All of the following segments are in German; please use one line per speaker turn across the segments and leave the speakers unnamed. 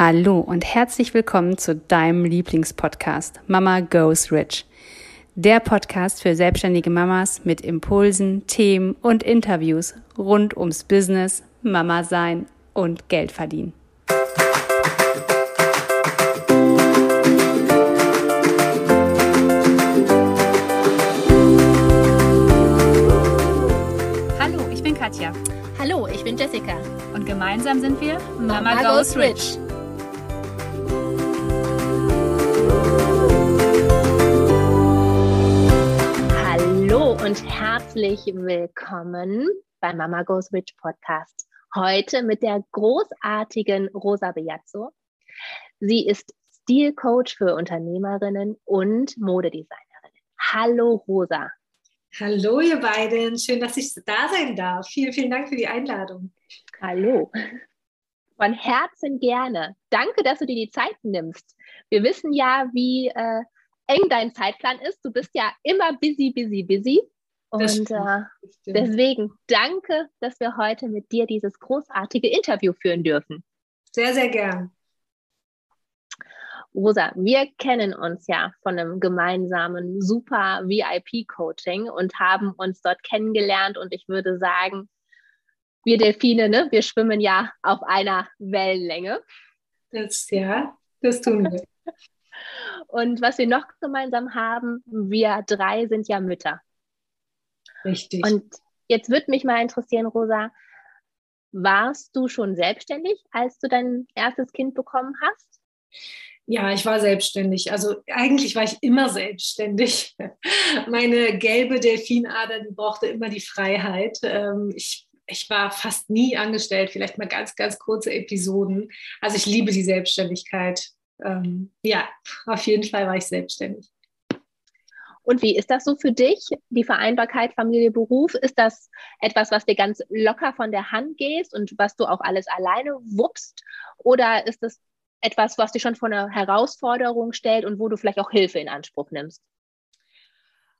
Hallo und herzlich willkommen zu deinem Lieblingspodcast Mama Goes Rich. Der Podcast für selbstständige Mamas mit Impulsen, Themen und Interviews rund ums Business, Mama sein und Geld verdienen. Hallo, ich bin Katja.
Hallo, ich bin Jessica.
Und gemeinsam sind wir
Mama, Mama Goes Rich. Und herzlich willkommen beim Mama Goes Rich Podcast. Heute mit der großartigen Rosa Biazzo. Sie ist Stilcoach für Unternehmerinnen und Modedesignerin. Hallo Rosa.
Hallo ihr beiden, schön, dass ich da sein darf. Vielen, vielen Dank für die Einladung.
Hallo. Von Herzen gerne. Danke, dass du dir die Zeit nimmst. Wir wissen ja, wie äh, eng dein Zeitplan ist. Du bist ja immer busy, busy, busy. Und äh, deswegen danke, dass wir heute mit dir dieses großartige Interview führen dürfen.
Sehr, sehr gern.
Rosa, wir kennen uns ja von einem gemeinsamen super VIP-Coaching und haben uns dort kennengelernt. Und ich würde sagen, wir Delfine, ne, wir schwimmen ja auf einer Wellenlänge.
Das, ja, das tun wir.
und was wir noch gemeinsam haben, wir drei sind ja Mütter.
Richtig.
Und jetzt würde mich mal interessieren, Rosa, warst du schon selbstständig, als du dein erstes Kind bekommen hast?
Ja, ich war selbstständig. Also eigentlich war ich immer selbstständig. Meine gelbe Delfinader, die brauchte immer die Freiheit. Ähm, ich, ich war fast nie angestellt, vielleicht mal ganz, ganz kurze Episoden. Also ich liebe die Selbstständigkeit. Ähm, ja, auf jeden Fall war ich selbstständig.
Und wie ist das so für dich, die Vereinbarkeit Familie, Beruf? Ist das etwas, was dir ganz locker von der Hand geht und was du auch alles alleine wuppst? Oder ist das etwas, was dich schon vor eine Herausforderung stellt und wo du vielleicht auch Hilfe in Anspruch nimmst?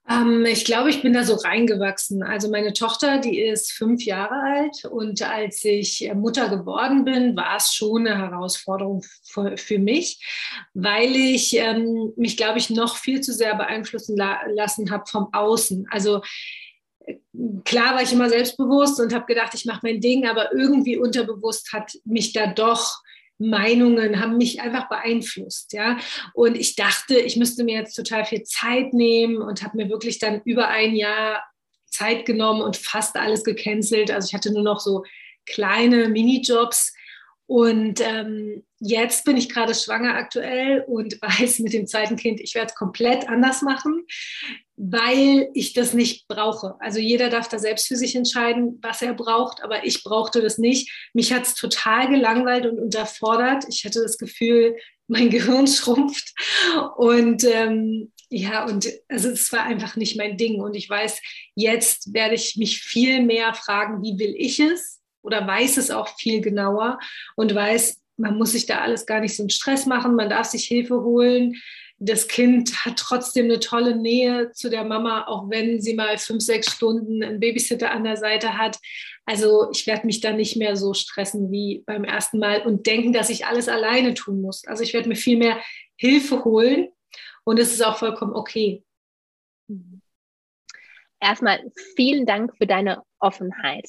Ähm, ich glaube, ich bin da so reingewachsen. Also meine Tochter, die ist fünf Jahre alt und als ich äh, Mutter geworden bin, war es schon eine Herausforderung für, für mich, weil ich ähm, mich, glaube ich, noch viel zu sehr beeinflussen la lassen habe vom Außen. Also äh, klar war ich immer selbstbewusst und habe gedacht, ich mache mein Ding, aber irgendwie unterbewusst hat mich da doch Meinungen haben mich einfach beeinflusst, ja. Und ich dachte, ich müsste mir jetzt total viel Zeit nehmen und habe mir wirklich dann über ein Jahr Zeit genommen und fast alles gecancelt. Also ich hatte nur noch so kleine Minijobs. Und ähm, jetzt bin ich gerade schwanger aktuell und weiß mit dem zweiten Kind, ich werde es komplett anders machen weil ich das nicht brauche. Also jeder darf da selbst für sich entscheiden, was er braucht, aber ich brauchte das nicht. Mich hat es total gelangweilt und unterfordert. Ich hatte das Gefühl, mein Gehirn schrumpft. Und ähm, ja, und also es war einfach nicht mein Ding. Und ich weiß, jetzt werde ich mich viel mehr fragen, wie will ich es? Oder weiß es auch viel genauer und weiß, man muss sich da alles gar nicht so einen Stress machen, man darf sich Hilfe holen das Kind hat trotzdem eine tolle Nähe zu der Mama, auch wenn sie mal fünf, sechs Stunden einen Babysitter an der Seite hat. Also ich werde mich da nicht mehr so stressen wie beim ersten Mal und denken, dass ich alles alleine tun muss. Also ich werde mir viel mehr Hilfe holen und es ist auch vollkommen okay.
Erstmal vielen Dank für deine Offenheit.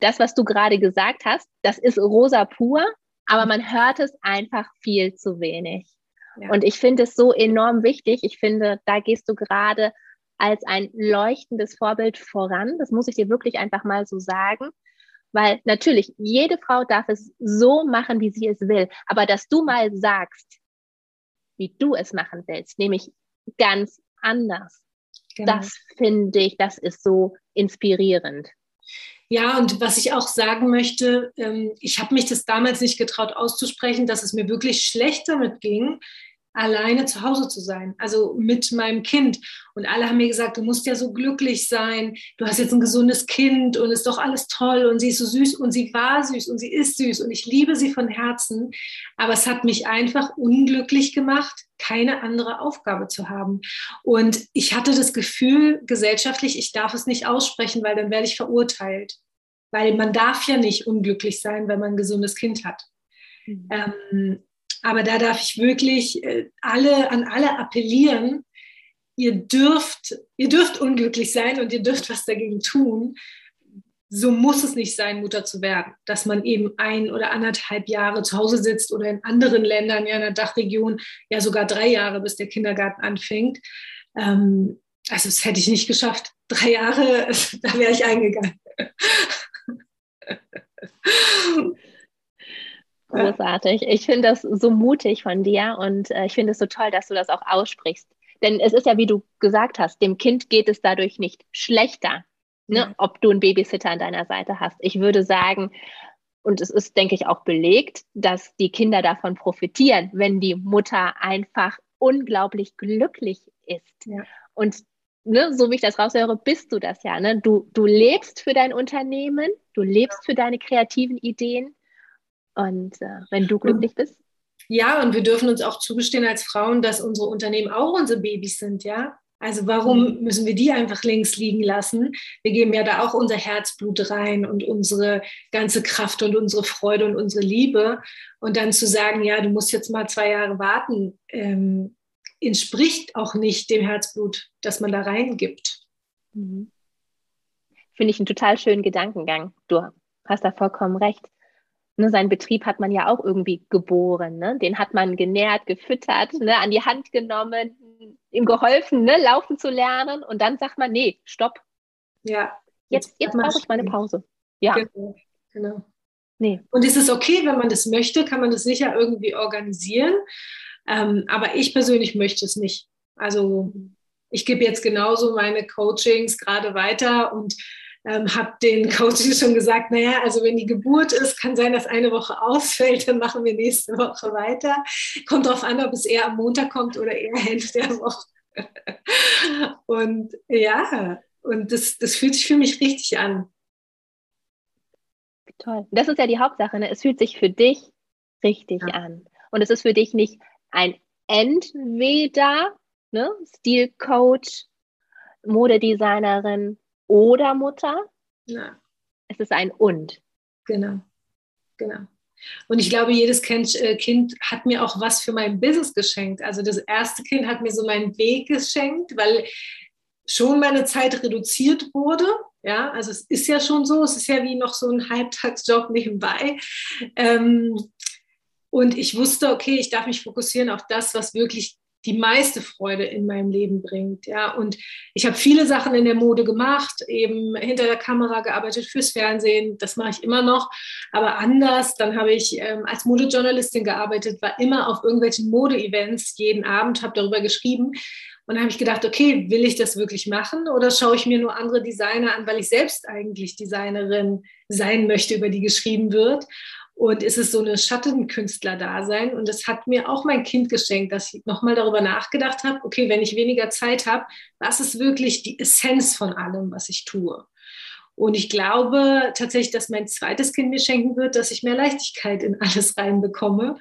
Das, was du gerade gesagt hast, das ist rosa pur, aber man hört es einfach viel zu wenig. Und ich finde es so enorm wichtig. Ich finde, da gehst du gerade als ein leuchtendes Vorbild voran. Das muss ich dir wirklich einfach mal so sagen. Weil natürlich, jede Frau darf es so machen, wie sie es will. Aber dass du mal sagst, wie du es machen willst, nämlich ganz anders. Genau. Das finde ich, das ist so inspirierend.
Ja, und was ich auch sagen möchte, ähm, ich habe mich das damals nicht getraut auszusprechen, dass es mir wirklich schlecht damit ging, alleine zu Hause zu sein, also mit meinem Kind. Und alle haben mir gesagt, du musst ja so glücklich sein, du hast jetzt ein gesundes Kind und ist doch alles toll und sie ist so süß und sie war süß und sie ist süß und ich liebe sie von Herzen. Aber es hat mich einfach unglücklich gemacht, keine andere Aufgabe zu haben. Und ich hatte das Gefühl, gesellschaftlich, ich darf es nicht aussprechen, weil dann werde ich verurteilt. Weil man darf ja nicht unglücklich sein, wenn man ein gesundes Kind hat. Mhm. Ähm, aber da darf ich wirklich äh, alle, an alle appellieren, ihr dürft, ihr dürft unglücklich sein und ihr dürft was dagegen tun. So muss es nicht sein, Mutter zu werden, dass man eben ein oder anderthalb Jahre zu Hause sitzt oder in anderen Ländern, ja in der Dachregion, ja sogar drei Jahre, bis der Kindergarten anfängt. Ähm, also das hätte ich nicht geschafft. Drei Jahre, da wäre ich eingegangen.
Großartig. Ich finde das so mutig von dir und äh, ich finde es so toll, dass du das auch aussprichst. Denn es ist ja, wie du gesagt hast, dem Kind geht es dadurch nicht schlechter, ne, ja. ob du einen Babysitter an deiner Seite hast. Ich würde sagen, und es ist, denke ich, auch belegt, dass die Kinder davon profitieren, wenn die Mutter einfach unglaublich glücklich ist. Ja. Und ne, so wie ich das raushöre, bist du das ja. Ne? Du, du lebst für dein Unternehmen, du lebst für deine kreativen Ideen. Und äh, wenn du glücklich bist,
ja, und wir dürfen uns auch zugestehen als Frauen, dass unsere Unternehmen auch unsere Babys sind, ja. Also warum mhm. müssen wir die einfach links liegen lassen? Wir geben ja da auch unser Herzblut rein und unsere ganze Kraft und unsere Freude und unsere Liebe. Und dann zu sagen, ja, du musst jetzt mal zwei Jahre warten, ähm, entspricht auch nicht dem Herzblut, das man da reingibt.
Mhm. Finde ich einen total schönen Gedankengang. Du hast da vollkommen recht ne, seinen Betrieb hat man ja auch irgendwie geboren. Ne? Den hat man genährt, gefüttert, ne, an die Hand genommen, ihm geholfen, ne, laufen zu lernen. Und dann sagt man, nee, stopp.
Ja.
Jetzt, jetzt, brauche ich meine Pause. Ja.
Genau. genau. Nee. Und es ist okay, wenn man das möchte, kann man das sicher irgendwie organisieren. Ähm, aber ich persönlich möchte es nicht. Also ich gebe jetzt genauso meine Coachings gerade weiter und ähm, habe den Coaches schon gesagt, naja, also wenn die Geburt ist, kann sein, dass eine Woche ausfällt, dann machen wir nächste Woche weiter. Kommt darauf an, ob es eher am Montag kommt oder eher Ende der Woche. Und ja, und das, das fühlt sich für mich richtig an.
Toll. Das ist ja die Hauptsache. Ne? Es fühlt sich für dich richtig ja. an. Und es ist für dich nicht ein Entweder, ne? Stilcoach, Modedesignerin, oder Mutter. Ja. Es ist ein Und.
Genau, genau. Und ich glaube, jedes kind, äh, kind, hat mir auch was für mein Business geschenkt. Also das erste Kind hat mir so meinen Weg geschenkt, weil schon meine Zeit reduziert wurde. Ja, also es ist ja schon so, es ist ja wie noch so ein Halbtagsjob nebenbei. Ähm, und ich wusste, okay, ich darf mich fokussieren auf das, was wirklich die meiste Freude in meinem Leben bringt. Ja, und ich habe viele Sachen in der Mode gemacht, eben hinter der Kamera gearbeitet fürs Fernsehen. Das mache ich immer noch, aber anders. Dann habe ich ähm, als Modejournalistin gearbeitet, war immer auf irgendwelchen Mode-Events jeden Abend, habe darüber geschrieben. Und dann habe ich gedacht, okay, will ich das wirklich machen oder schaue ich mir nur andere Designer an, weil ich selbst eigentlich Designerin sein möchte, über die geschrieben wird. Und es ist so eine Schattenkünstler-Dasein. Und das hat mir auch mein Kind geschenkt, dass ich nochmal darüber nachgedacht habe, okay, wenn ich weniger Zeit habe, was ist wirklich die Essenz von allem, was ich tue? Und ich glaube tatsächlich, dass mein zweites Kind mir schenken wird, dass ich mehr Leichtigkeit in alles reinbekomme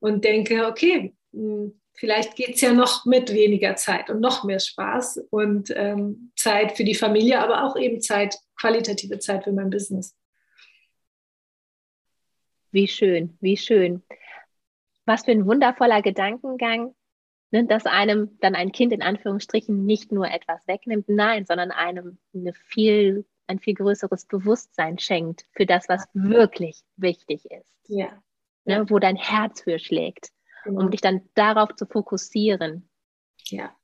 und denke, okay, hm, vielleicht geht es ja noch mit weniger Zeit und noch mehr Spaß und ähm, Zeit für die Familie, aber auch eben Zeit, qualitative Zeit für mein Business.
Wie schön, wie schön. Was für ein wundervoller Gedankengang, ne, dass einem dann ein Kind in Anführungsstrichen nicht nur etwas wegnimmt, nein, sondern einem eine viel, ein viel größeres Bewusstsein schenkt für das, was wirklich wichtig ist.
Ja.
Ne, wo dein Herz für schlägt, genau. um dich dann darauf zu fokussieren.
Ja.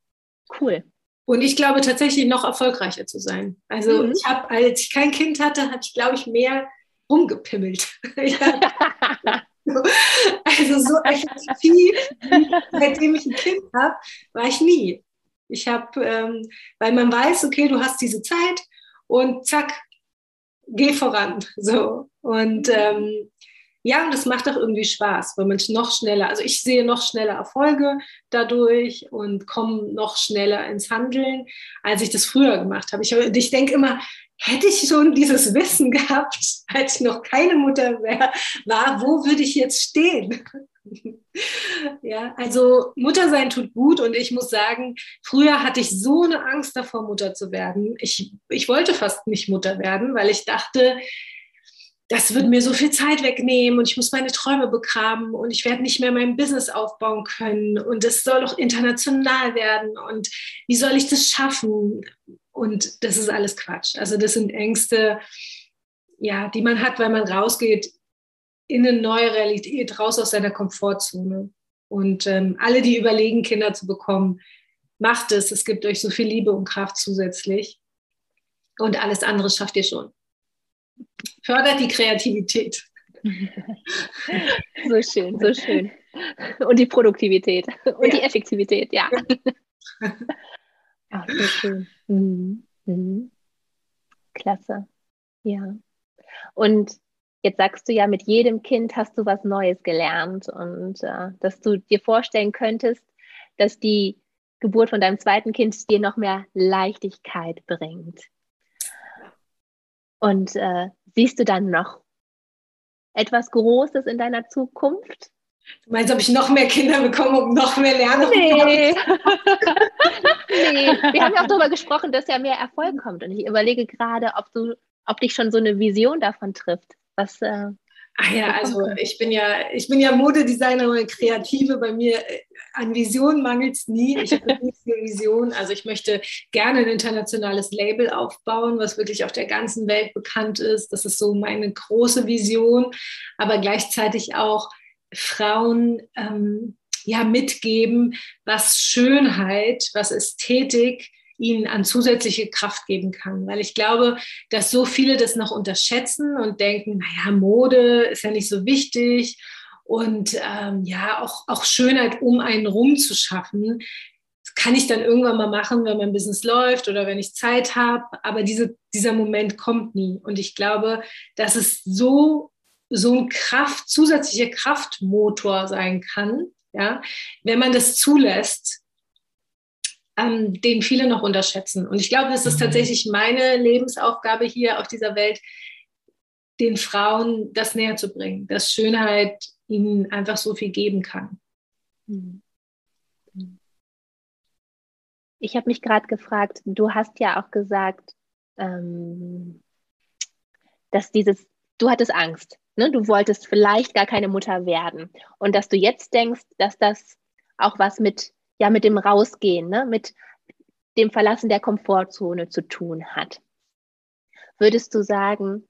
Cool.
Und ich glaube tatsächlich noch erfolgreicher zu sein. Also mhm. ich habe, als ich kein Kind hatte, hatte ich, glaube ich, mehr rumgepimmelt. also so effektiv, seitdem ich ein Kind habe, war ich nie. Ich habe, ähm, weil man weiß, okay, du hast diese Zeit und zack, geh voran. So. Und ähm, ja, und das macht auch irgendwie Spaß, weil man noch schneller, also ich sehe noch schneller Erfolge dadurch und komme noch schneller ins Handeln, als ich das früher gemacht habe. Ich, ich denke immer, hätte ich schon dieses Wissen gehabt, als ich noch keine Mutter mehr war, wo würde ich jetzt stehen? ja, also Mutter sein tut gut und ich muss sagen, früher hatte ich so eine Angst davor, Mutter zu werden. Ich, ich wollte fast nicht Mutter werden, weil ich dachte, das wird mir so viel Zeit wegnehmen und ich muss meine Träume begraben und ich werde nicht mehr mein Business aufbauen können und es soll doch international werden und wie soll ich das schaffen? Und das ist alles Quatsch. Also das sind Ängste, ja, die man hat, weil man rausgeht in eine neue Realität, raus aus seiner Komfortzone. Und ähm, alle, die überlegen, Kinder zu bekommen, macht es. Es gibt euch so viel Liebe und Kraft zusätzlich. Und alles andere schafft ihr schon. Fördert die Kreativität.
so schön, so schön. Und die Produktivität und ja. die Effektivität, ja. Ach, so schön. Mhm. Mhm. Klasse. Ja. Und jetzt sagst du ja, mit jedem Kind hast du was Neues gelernt und äh, dass du dir vorstellen könntest, dass die Geburt von deinem zweiten Kind dir noch mehr Leichtigkeit bringt. Und äh, siehst du dann noch etwas Großes in deiner Zukunft?
Du meinst, ob ich noch mehr Kinder bekomme, um noch mehr lernen? Nee. nee.
Wir haben ja auch darüber gesprochen, dass ja mehr Erfolg kommt. Und ich überlege gerade, ob du, ob dich schon so eine Vision davon trifft. Was,
äh, Ach ja, also ich bin ja, ich bin ja Modedesignerin, Kreative. Bei mir äh, an Vision mangelt es nie. Ich habe nie viel Vision. Also ich möchte gerne ein internationales Label aufbauen, was wirklich auf der ganzen Welt bekannt ist. Das ist so meine große Vision. Aber gleichzeitig auch Frauen ähm, ja mitgeben, was Schönheit, was Ästhetik ihnen an zusätzliche Kraft geben kann. Weil ich glaube, dass so viele das noch unterschätzen und denken, naja, Mode ist ja nicht so wichtig und ähm, ja, auch, auch Schönheit um einen rum zu schaffen. kann ich dann irgendwann mal machen, wenn mein Business läuft oder wenn ich Zeit habe. Aber diese, dieser Moment kommt nie. Und ich glaube, dass es so, so ein Kraft, zusätzlicher Kraftmotor sein kann, ja, wenn man das zulässt, ähm, den viele noch unterschätzen. Und ich glaube, das ist tatsächlich meine Lebensaufgabe hier auf dieser Welt, den Frauen das näher zu bringen, dass Schönheit ihnen einfach so viel geben kann.
Ich habe mich gerade gefragt, du hast ja auch gesagt, ähm, dass dieses, du hattest Angst, ne? du wolltest vielleicht gar keine Mutter werden und dass du jetzt denkst, dass das auch was mit ja mit dem Rausgehen, ne, mit dem Verlassen der Komfortzone zu tun hat. Würdest du sagen,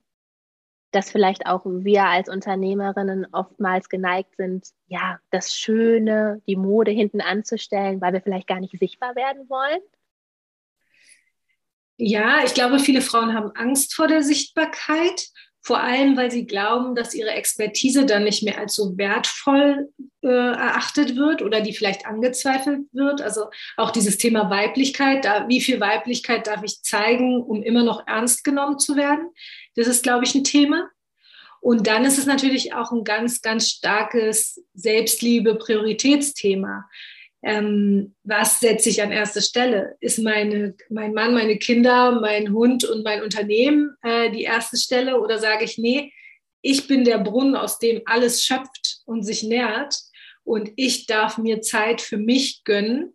dass vielleicht auch wir als Unternehmerinnen oftmals geneigt sind, ja, das Schöne, die Mode hinten anzustellen, weil wir vielleicht gar nicht sichtbar werden wollen?
Ja, ich glaube, viele Frauen haben Angst vor der Sichtbarkeit vor allem weil sie glauben, dass ihre Expertise dann nicht mehr als so wertvoll äh, erachtet wird oder die vielleicht angezweifelt wird. Also auch dieses Thema Weiblichkeit, da, wie viel Weiblichkeit darf ich zeigen, um immer noch ernst genommen zu werden? Das ist, glaube ich, ein Thema. Und dann ist es natürlich auch ein ganz, ganz starkes Selbstliebe-Prioritätsthema ähm, was setze ich an erste Stelle? Ist meine, mein Mann, meine Kinder, mein Hund und mein Unternehmen äh, die erste Stelle? Oder sage ich, nee, ich bin der Brunnen, aus dem alles schöpft und sich nährt und ich darf mir Zeit für mich gönnen,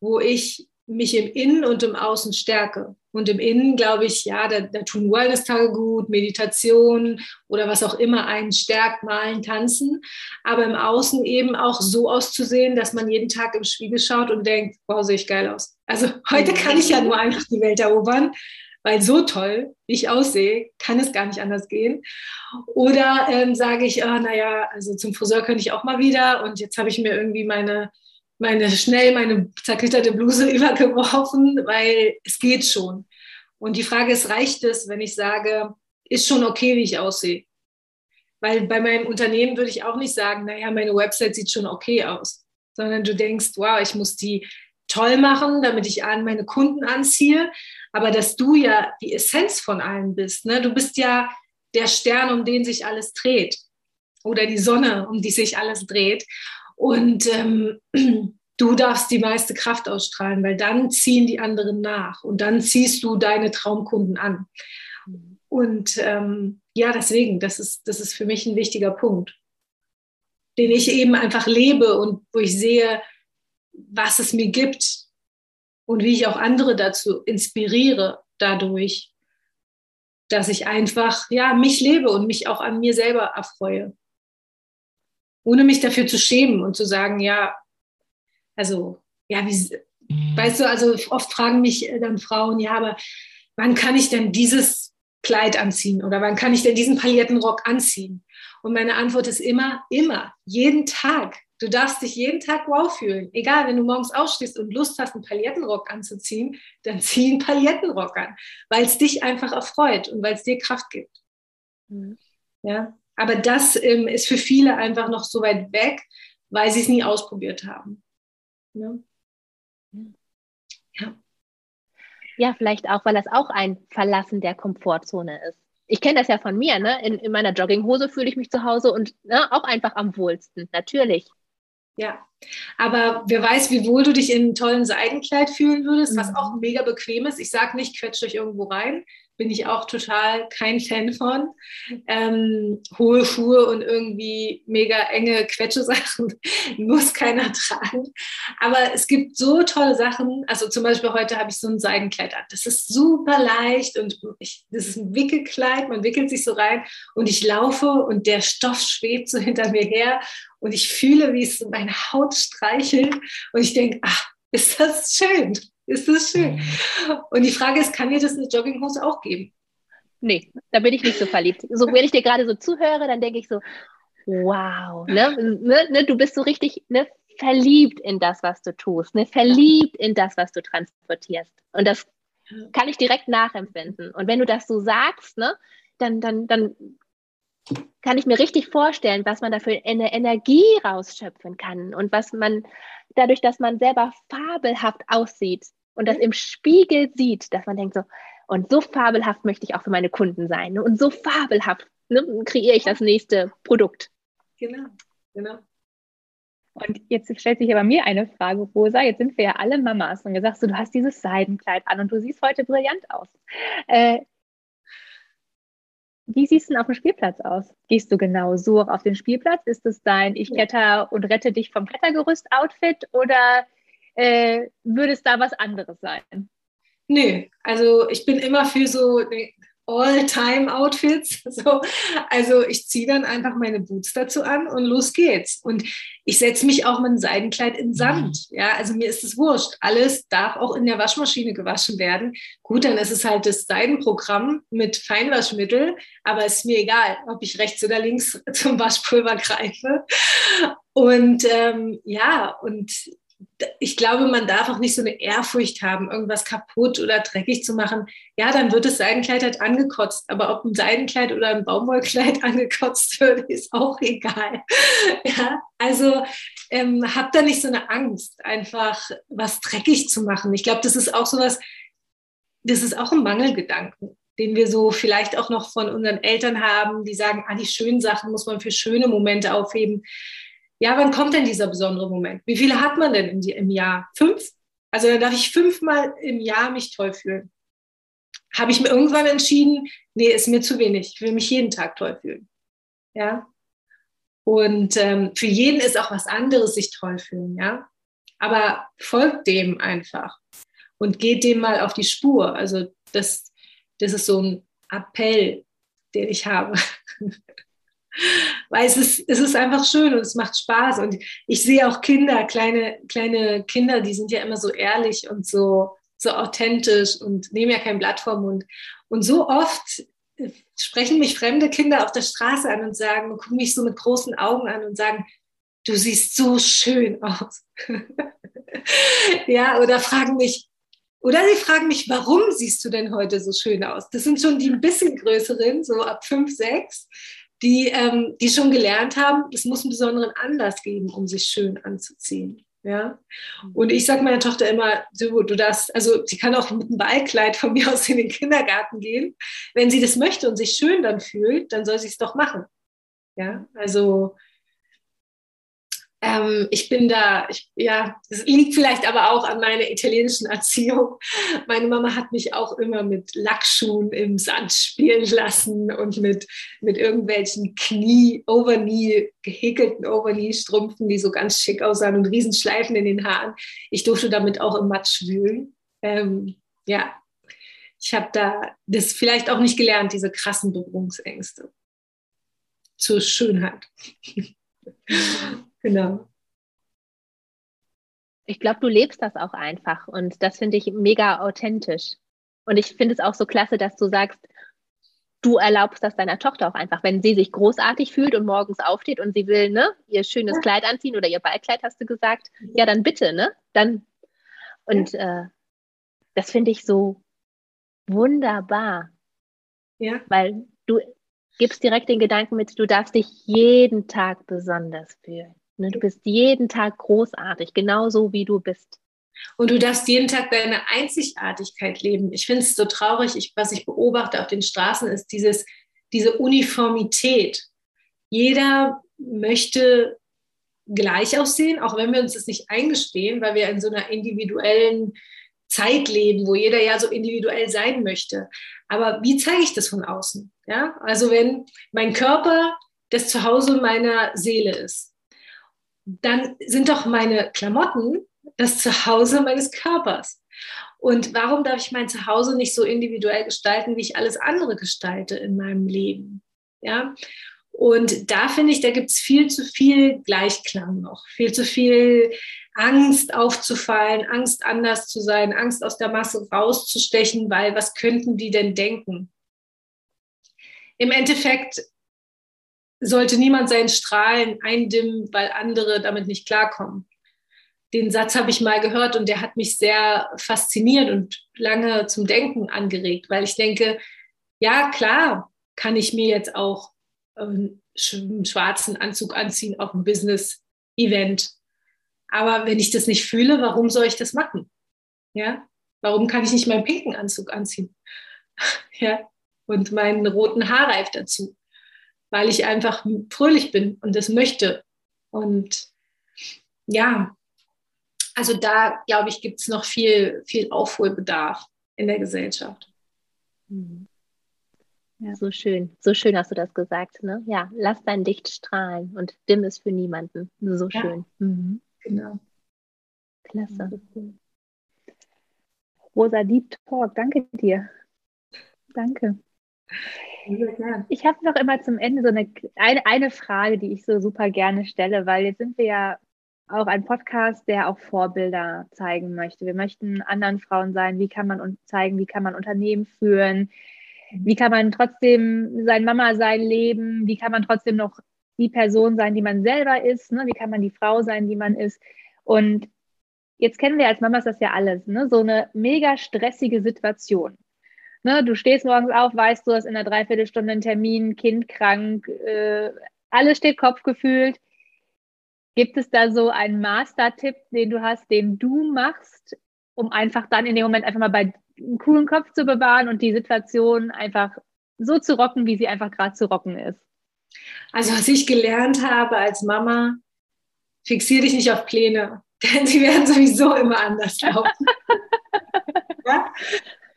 wo ich mich im Innen und im Außen stärke. Und im Innen glaube ich, ja, da, da tun Wellness-Tage gut, Meditation oder was auch immer einen stärkt, malen, tanzen. Aber im Außen eben auch so auszusehen, dass man jeden Tag im Spiegel schaut und denkt, wow, sehe ich geil aus. Also heute kann ich ja nur einfach die Welt erobern, weil so toll, wie ich aussehe, kann es gar nicht anders gehen. Oder ähm, sage ich, oh, naja, also zum Friseur könnte ich auch mal wieder und jetzt habe ich mir irgendwie meine meine schnell meine zerknitterte Bluse übergeworfen, weil es geht schon. Und die Frage ist, reicht es, wenn ich sage, ist schon okay, wie ich aussehe? Weil bei meinem Unternehmen würde ich auch nicht sagen, naja, meine Website sieht schon okay aus, sondern du denkst, wow, ich muss die toll machen, damit ich an meine Kunden anziehe. Aber dass du ja die Essenz von allen bist, ne? du bist ja der Stern, um den sich alles dreht oder die Sonne, um die sich alles dreht. Und ähm, du darfst die meiste Kraft ausstrahlen, weil dann ziehen die anderen nach und dann ziehst du deine Traumkunden an. Und ähm, ja, deswegen, das ist, das ist für mich ein wichtiger Punkt, den ich eben einfach lebe und wo ich sehe, was es mir gibt und wie ich auch andere dazu inspiriere dadurch. dass ich einfach ja mich lebe und mich auch an mir selber erfreue. Ohne mich dafür zu schämen und zu sagen, ja, also, ja, wie, weißt du, also oft fragen mich dann Frauen, ja, aber wann kann ich denn dieses Kleid anziehen oder wann kann ich denn diesen Palettenrock anziehen? Und meine Antwort ist immer, immer, jeden Tag. Du darfst dich jeden Tag wow fühlen. Egal, wenn du morgens aufstehst und Lust hast, einen Palettenrock anzuziehen, dann zieh einen Palettenrock an, weil es dich einfach erfreut und weil es dir Kraft gibt. Mhm. Ja, aber das ähm, ist für viele einfach noch so weit weg, weil sie es nie ausprobiert haben. Ja.
ja. Ja, vielleicht auch, weil das auch ein Verlassen der Komfortzone ist. Ich kenne das ja von mir, ne? In, in meiner Jogginghose fühle ich mich zu Hause und ne, auch einfach am wohlsten, natürlich.
Ja, aber wer weiß, wie wohl du dich in einem tollen Seidenkleid fühlen würdest, was mhm. auch mega bequem ist. Ich sage nicht, quetscht euch irgendwo rein bin ich auch total kein Fan von. Ähm, hohe Schuhe und irgendwie mega enge Quetschesachen muss keiner tragen. Aber es gibt so tolle Sachen. Also zum Beispiel heute habe ich so ein Seidenkleid an. Das ist super leicht und ich, das ist ein Wickelkleid. Man wickelt sich so rein und ich laufe und der Stoff schwebt so hinter mir her und ich fühle, wie es meine Haut streichelt und ich denke, ach, ist das schön. Ist das schön? Mhm. Und die Frage ist, kann dir das eine Jogginghose auch geben?
Nee, da bin ich nicht so verliebt. So, wenn ich dir gerade so zuhöre, dann denke ich so, wow, ne, ne, ne, du bist so richtig ne, verliebt in das, was du tust, ne, verliebt in das, was du transportierst. Und das kann ich direkt nachempfinden. Und wenn du das so sagst, ne, dann, dann, dann kann ich mir richtig vorstellen, was man dafür eine Energie rausschöpfen kann und was man dadurch, dass man selber fabelhaft aussieht und das im Spiegel sieht, dass man denkt so, und so fabelhaft möchte ich auch für meine Kunden sein. Ne? Und so fabelhaft ne, kreiere ich das nächste Produkt.
Genau, genau.
Und jetzt stellt sich aber mir eine Frage, Rosa. Jetzt sind wir ja alle Mamas und gesagt, so, du hast dieses Seidenkleid an und du siehst heute brillant aus. Äh, wie siehst du denn auf dem Spielplatz aus? Gehst du genau so auf den Spielplatz? Ist es dein Ich kletter und rette dich vom Klettergerüst-Outfit oder äh, würde es da was anderes sein?
Nö, also ich bin immer für so All-Time-Outfits. So. Also ich ziehe dann einfach meine Boots dazu an und los geht's. Und ich setze mich auch mit einem Seidenkleid in Sand. Mhm. Ja, also mir ist es wurscht. Alles darf auch in der Waschmaschine gewaschen werden. Gut, dann ist es halt das Seidenprogramm mit Feinwaschmittel, aber es ist mir egal, ob ich rechts oder links zum Waschpulver greife. Und ähm, ja, und ich glaube, man darf auch nicht so eine Ehrfurcht haben, irgendwas kaputt oder dreckig zu machen. Ja, dann wird das Seidenkleid halt angekotzt. Aber ob ein Seidenkleid oder ein Baumwollkleid angekotzt wird, ist auch egal. Ja, also ähm, habt da nicht so eine Angst, einfach was dreckig zu machen. Ich glaube, das ist auch sowas, das ist auch ein Mangelgedanken den wir so vielleicht auch noch von unseren Eltern haben, die sagen, ah, die schönen Sachen muss man für schöne Momente aufheben ja, wann kommt denn dieser besondere Moment? Wie viele hat man denn im, Jahr? Fünf? Also dann darf ich fünfmal im Jahr mich toll fühlen. Habe ich mir irgendwann entschieden, nee, ist mir zu wenig. Ich will mich jeden Tag toll fühlen. Ja. Und ähm, für jeden ist auch was anderes sich toll fühlen, ja. Aber folgt dem einfach und geht dem mal auf die Spur. Also das, das ist so ein Appell, den ich habe. Weil es ist, es ist einfach schön und es macht Spaß. Und ich sehe auch Kinder, kleine, kleine Kinder, die sind ja immer so ehrlich und so, so authentisch und nehmen ja kein Blatt vom Mund. Und so oft sprechen mich fremde Kinder auf der Straße an und sagen, gucken mich so mit großen Augen an und sagen, du siehst so schön aus. ja, oder fragen mich, oder sie fragen mich, warum siehst du denn heute so schön aus? Das sind schon die ein bisschen größeren, so ab fünf, sechs die, ähm, die schon gelernt haben, es muss einen besonderen Anlass geben, um sich schön anzuziehen. Ja? Und ich sage meiner Tochter immer, du, du darfst, also sie kann auch mit einem Ballkleid von mir aus in den Kindergarten gehen. Wenn sie das möchte und sich schön dann fühlt, dann soll sie es doch machen. Ja, also ähm, ich bin da, ich, ja, das liegt vielleicht aber auch an meiner italienischen Erziehung. Meine Mama hat mich auch immer mit Lackschuhen im Sand spielen lassen und mit, mit irgendwelchen Knie, Overknee, gehäkelten Overknee-Strümpfen, die so ganz schick aussahen und Riesenschleifen in den Haaren. Ich durfte damit auch im Matsch wühlen. Ähm, ja, ich habe da das vielleicht auch nicht gelernt, diese krassen Berührungsängste zur Schönheit. Genau.
Ich glaube, du lebst das auch einfach und das finde ich mega authentisch. Und ich finde es auch so klasse, dass du sagst, du erlaubst das deiner Tochter auch einfach, wenn sie sich großartig fühlt und morgens aufsteht und sie will, ne, ihr schönes ja. Kleid anziehen oder ihr Ballkleid, hast du gesagt, ja, dann bitte, ne? Dann und ja. äh, das finde ich so wunderbar. Ja. Weil du gibst direkt den Gedanken mit, du darfst dich jeden Tag besonders fühlen. Ne? Du bist jeden Tag großartig, genauso wie du bist.
Und du darfst jeden Tag deine Einzigartigkeit leben. Ich finde es so traurig, ich, was ich beobachte auf den Straßen, ist dieses, diese Uniformität. Jeder möchte gleich aussehen, auch wenn wir uns das nicht eingestehen, weil wir in so einer individuellen Zeit leben, wo jeder ja so individuell sein möchte. Aber wie zeige ich das von außen? Ja, also wenn mein Körper das Zuhause meiner Seele ist, dann sind doch meine Klamotten das Zuhause meines Körpers. Und warum darf ich mein Zuhause nicht so individuell gestalten, wie ich alles andere gestalte in meinem Leben? Ja. Und da finde ich, da gibt es viel zu viel Gleichklang noch, viel zu viel Angst aufzufallen, Angst anders zu sein, Angst aus der Masse rauszustechen, weil was könnten die denn denken? Im Endeffekt sollte niemand seinen Strahlen eindimmen, weil andere damit nicht klarkommen. Den Satz habe ich mal gehört und der hat mich sehr fasziniert und lange zum Denken angeregt, weil ich denke, ja, klar, kann ich mir jetzt auch einen schwarzen Anzug anziehen auf einem Business-Event. Aber wenn ich das nicht fühle, warum soll ich das machen? Ja, warum kann ich nicht meinen pinken Anzug anziehen? ja, und meinen roten Haarreif dazu? Weil ich einfach fröhlich bin und das möchte. Und ja, also da glaube ich, gibt es noch viel, viel Aufholbedarf in der Gesellschaft.
Mhm. Ja, so schön. So schön hast du das gesagt. Ne? Ja, lass dein Licht strahlen und dimm es für niemanden. So schön. Ja, mhm. Genau. Klasse. Rosa Deep Talk, danke dir. Danke. Ich habe noch immer zum Ende so eine, eine, eine Frage, die ich so super gerne stelle, weil jetzt sind wir ja auch ein Podcast, der auch Vorbilder zeigen möchte. Wir möchten anderen Frauen sein, wie kann man uns zeigen, wie kann man Unternehmen führen, wie kann man trotzdem sein Mama sein leben, wie kann man trotzdem noch die Person sein, die man selber ist, ne? wie kann man die Frau sein, die man ist. Und jetzt kennen wir als Mamas das ja alles, ne? so eine mega stressige Situation. Ne, du stehst morgens auf, weißt du hast in einer Dreiviertelstunde einen Termin, Kind krank, äh, alles steht kopfgefühlt. Gibt es da so einen Master-Tipp, den du hast, den du machst, um einfach dann in dem Moment einfach mal bei einem coolen Kopf zu bewahren und die Situation einfach so zu rocken, wie sie einfach gerade zu rocken ist?
Also was ich gelernt habe als Mama, fixiere dich nicht auf Pläne, denn sie werden sowieso immer anders laufen. ja?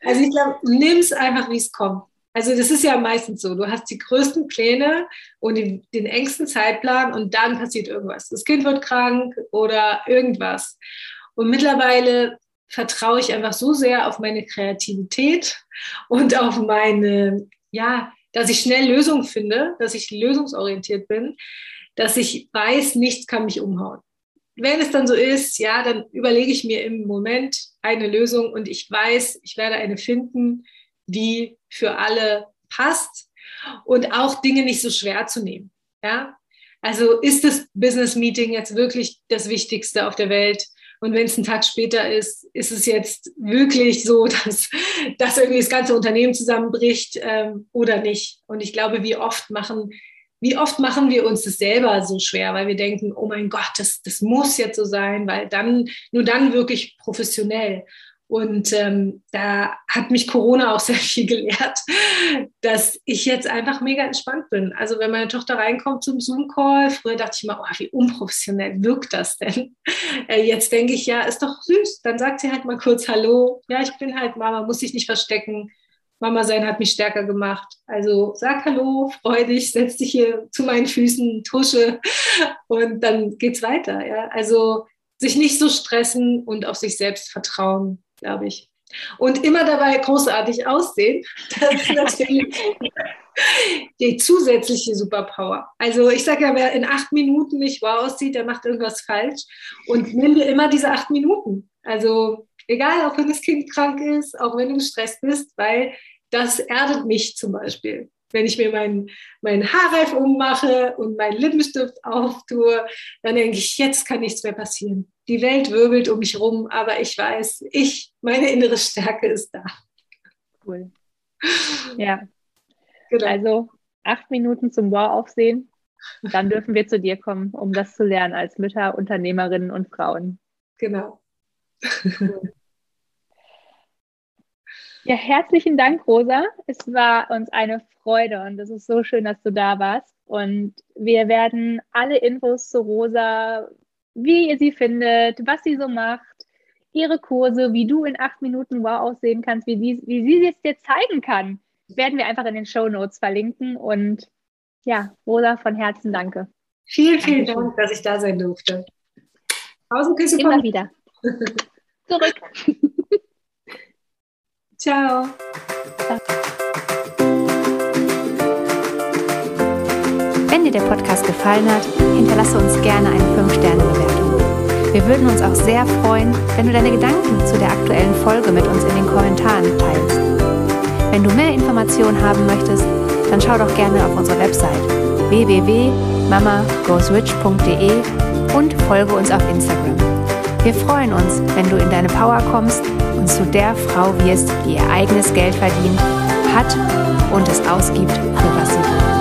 Also ich glaube, nimm es einfach, wie es kommt. Also das ist ja meistens so. Du hast die größten Pläne und die, den engsten Zeitplan und dann passiert irgendwas. Das Kind wird krank oder irgendwas. Und mittlerweile vertraue ich einfach so sehr auf meine Kreativität und auf meine, ja, dass ich schnell Lösungen finde, dass ich lösungsorientiert bin, dass ich weiß, nichts kann mich umhauen wenn es dann so ist, ja, dann überlege ich mir im Moment eine Lösung und ich weiß, ich werde eine finden, die für alle passt und auch Dinge nicht so schwer zu nehmen. Ja, also ist das Business Meeting jetzt wirklich das Wichtigste auf der Welt? Und wenn es ein Tag später ist, ist es jetzt wirklich so, dass, dass irgendwie das ganze Unternehmen zusammenbricht ähm, oder nicht? Und ich glaube, wie oft machen wie oft machen wir uns das selber so schwer, weil wir denken, oh mein Gott, das, das muss jetzt so sein, weil dann, nur dann wirklich professionell. Und ähm, da hat mich Corona auch sehr viel gelehrt, dass ich jetzt einfach mega entspannt bin. Also wenn meine Tochter reinkommt zum Zoom-Call, früher dachte ich immer, oh, wie unprofessionell wirkt das denn? Äh, jetzt denke ich, ja, ist doch süß. Dann sagt sie halt mal kurz Hallo. Ja, ich bin halt Mama, muss dich nicht verstecken. Mama sein hat mich stärker gemacht. Also sag Hallo, freu dich, setz dich hier zu meinen Füßen, tusche und dann geht's weiter. Ja? Also sich nicht so stressen und auf sich selbst vertrauen, glaube ich. Und immer dabei großartig aussehen. Das ist natürlich die zusätzliche Superpower. Also ich sage ja, wer in acht Minuten nicht wow aussieht, der macht irgendwas falsch. Und nimm dir immer diese acht Minuten. Also egal, auch wenn das Kind krank ist, auch wenn du gestresst bist, weil das erdet mich zum Beispiel. Wenn ich mir meinen mein Haarreif ummache und meinen Lippenstift auftue, dann denke ich, jetzt kann nichts mehr passieren. Die Welt wirbelt um mich rum, aber ich weiß, ich, meine innere Stärke ist da.
Cool. Ja. Genau. Also acht Minuten zum Wow aufsehen, dann dürfen wir zu dir kommen, um das zu lernen als Mütter, Unternehmerinnen und Frauen.
Genau. Cool.
Ja, herzlichen Dank, Rosa. Es war uns eine Freude und es ist so schön, dass du da warst. Und wir werden alle Infos zu Rosa, wie ihr sie findet, was sie so macht, ihre Kurse, wie du in acht Minuten wow aussehen kannst, wie, die, wie sie es dir zeigen kann, werden wir einfach in den Show Notes verlinken. Und ja, Rosa, von Herzen danke.
Vielen, vielen Dankeschön. Dank, dass ich da sein durfte.
Pausenküsse. Immer wieder. Zurück.
Ciao.
Wenn dir der Podcast gefallen hat, hinterlasse uns gerne eine 5-Sterne-Bewertung. Wir würden uns auch sehr freuen, wenn du deine Gedanken zu der aktuellen Folge mit uns in den Kommentaren teilst. Wenn du mehr Informationen haben möchtest, dann schau doch gerne auf unsere Website www.mamagoesrich.de und folge uns auf Instagram. Wir freuen uns, wenn du in deine Power kommst und zu der Frau wirst, die ihr eigenes Geld verdient, hat und es ausgibt, für was sie will.